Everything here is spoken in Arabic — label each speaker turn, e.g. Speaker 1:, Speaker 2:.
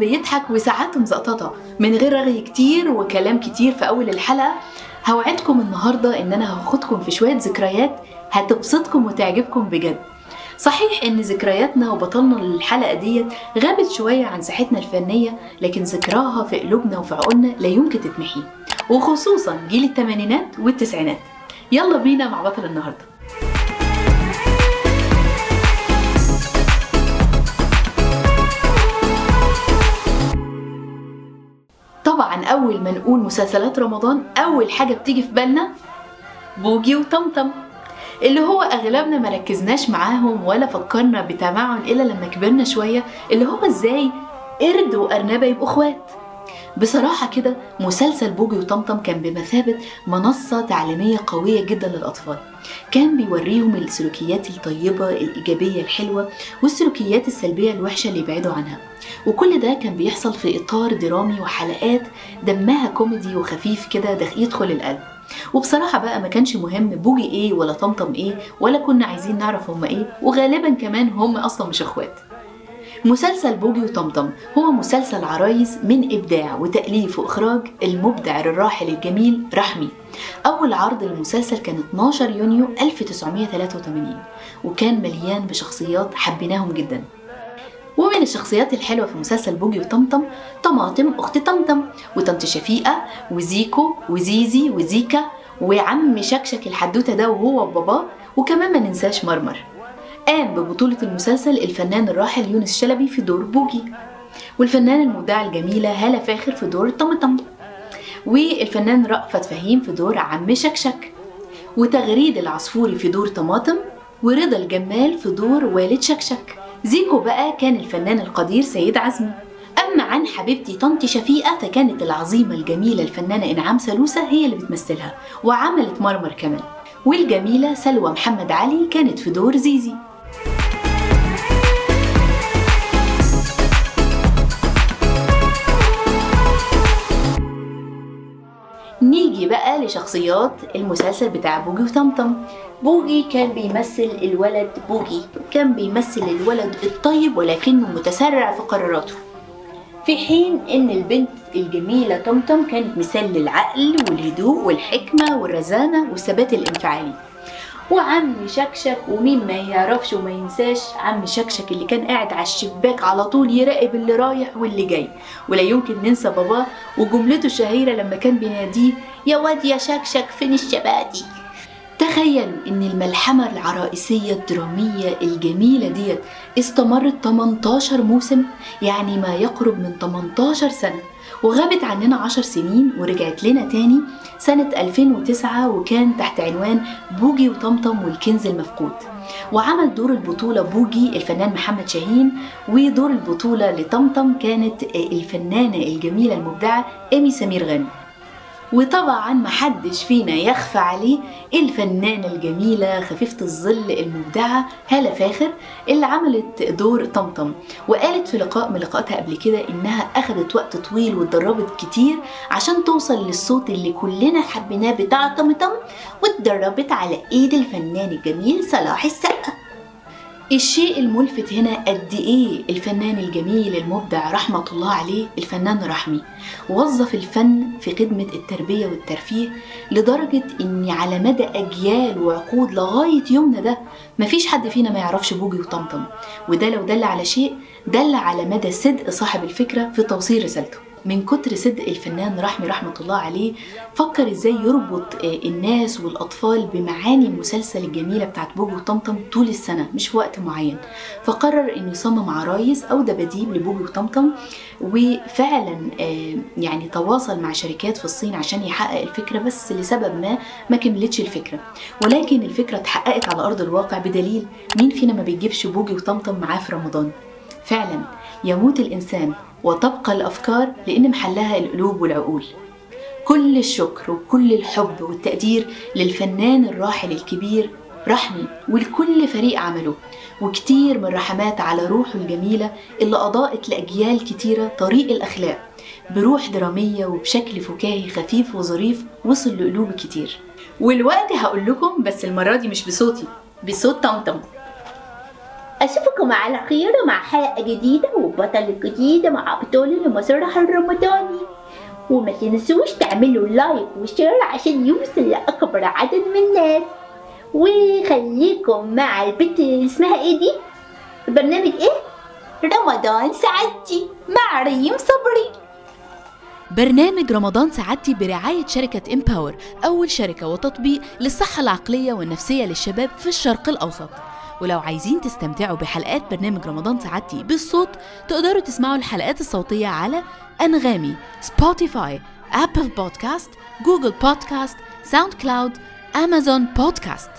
Speaker 1: بنضحك وساعات مزقططة من غير رغي كتير وكلام كتير في أول الحلقة هوعدكم النهاردة إن أنا هاخدكم في شوية ذكريات هتبسطكم وتعجبكم بجد. صحيح إن ذكرياتنا وبطلنا للحلقة ديت غابت شوية عن ساحتنا الفنية لكن ذكراها في قلوبنا وفي عقولنا لا يمكن تتمحي. وخصوصا جيل الثمانينات والتسعينات. يلا بينا مع بطل النهارده. طبعا أول ما نقول مسلسلات رمضان أول حاجة بتيجي في بالنا بوجي وطمطم اللي هو أغلبنا ما ركزناش معاهم ولا فكرنا بتمعن إلا لما كبرنا شوية اللي هو إزاي قرد وارنبه يبقوا إخوات. بصراحة كده مسلسل بوجي وطمطم كان بمثابة منصة تعليمية قوية جدا للأطفال. كان بيوريهم السلوكيات الطيبة الإيجابية الحلوة والسلوكيات السلبية الوحشة اللي يبعدوا عنها. وكل ده كان بيحصل في إطار درامي وحلقات دمها كوميدي وخفيف كده يدخل القلب وبصراحة بقى ما كانش مهم بوجي إيه ولا طمطم إيه ولا كنا عايزين نعرف هما إيه وغالبا كمان هم أصلا مش إخوات. مسلسل بوجي وطمطم هو مسلسل عرايس من إبداع وتأليف وإخراج المبدع الراحل الجميل رحمي. أول عرض للمسلسل كان 12 يونيو 1983 وكان مليان بشخصيات حبيناهم جدا. ومن الشخصيات الحلوة في مسلسل بوجي وطمطم طماطم أخت طمطم وطنط شفيقة وزيكو وزيزي وزيكا وعم شكشك الحدوتة ده وهو وباباه وكمان ما ننساش مرمر. قام ببطولة المسلسل الفنان الراحل يونس شلبي في دور بوجي. والفنانة المذيعة الجميلة هالة فاخر في دور طمطم والفنان رأفت فهيم في دور عم شكشك وتغريد العصفوري في دور طماطم. ورضا الجمال في دور والد شكشك زيكو بقى كان الفنان القدير سيد عزمي أما عن حبيبتي طنط شفيقة فكانت العظيمة الجميلة الفنانة إنعام سلوسة هي اللي بتمثلها وعملت مرمر كمان. والجميلة سلوى محمد علي كانت في دور زيزي. نيجي بقى لشخصيات المسلسل بتاع بوجي وطمطم. بوجي كان بيمثل الولد بوجي كان بيمثل الولد الطيب ولكنه متسرع في قراراته. في حين إن البنت الجميلة طمطم كانت مثال للعقل والهدوء والحكمة والرزانة والثبات الانفعالي. وعم شكشك ومين ما يعرفش وما ينساش عم شكشك اللي كان قاعد على الشباك على طول يراقب اللي رايح واللي جاي. ولا يمكن ننسى باباه وجملته الشهيرة لما كان بيناديه يا واد يا شكشك فين الشبادي تخيل إن الملحمة العرائسية الدرامية الجميلة ديت استمرت 18 موسم يعني ما يقرب من 18 سنة وغابت عننا 10 سنين ورجعت لنا تاني سنة 2009 وكان تحت عنوان بوجي وطمطم والكنز المفقود. وعمل دور البطولة بوجي الفنان محمد شاهين ودور البطولة لطمطم كانت الفنانة الجميلة المبدعة إيمي سمير غانم. وطبعا محدش فينا يخفى عليه الفنانة الجميلة خفيفة الظل المبدعة هالة فاخر اللي عملت دور طمطم وقالت في لقاء من لقاءاتها قبل كده إنها أخدت وقت طويل واتدربت كتير عشان توصل للصوت اللي كلنا حبيناه بتاع طمطم واتدربت على إيد الفنان الجميل صلاح السقا. الشيء الملفت هنا قد إيه؟ الفنان الجميل المبدع رحمة الله عليه الفنان رحمي. وظف الفن في خدمة التربية والترفيه لدرجة إن على مدى أجيال وعقود لغاية يومنا ده مفيش حد فينا ما يعرفش بوجي وطمطم. وده لو دل على شيء دل على مدى صدق صاحب الفكرة في توصيل رسالته. من كتر صدق الفنان رحمي رحمة الله عليه فكر إزاي يربط الناس والأطفال بمعاني المسلسل الجميلة بتاعت بوجي وطمطم طول السنة مش في وقت معين. فقرر إنه يصمم عرايس أو دباديب لبوجي وطمطم وفعلا يعني تواصل مع شركات في الصين عشان يحقق الفكرة بس لسبب ما ما كملتش الفكرة. ولكن الفكرة اتحققت على أرض الواقع بدليل مين فينا ما بيجيبش بوجي وطمطم معاه في رمضان؟ فعلا يموت الإنسان. وتبقى الأفكار لأن محلها القلوب والعقول. كل الشكر وكل الحب والتقدير للفنان الراحل الكبير رحمي ولكل فريق عمله وكتير من رحمات على روحه الجميلة اللي أضاءت لأجيال كتيرة طريق الأخلاق بروح درامية وبشكل فكاهي خفيف وظريف وصل لقلوب كتير. والوقت هقول لكم بس المرة دي مش بصوتي بصوت طمطم. أشوفكم على خير مع حلقة جديدة وبطل جديدة مع بطولة المسرح الرمضاني وما تنسوش تعملوا like و share عشان يوصل لأكبر عدد من الناس وخليكم مع البنت اسمها إيه دي؟ البرنامج إيه؟ رمضان سعادتي مع ريم صبري
Speaker 2: برنامج رمضان سعادتي برعاية شركة Empower أول شركة وتطبيق للصحة العقلية والنفسية للشباب في الشرق الأوسط ولو عايزين تستمتعوا بحلقات برنامج رمضان سعادتي بالصوت تقدروا تسمعوا الحلقات الصوتية على أنغامي Spotify Apple Podcast جوجل بودكاست ساوند كلاود أمازون بودكاست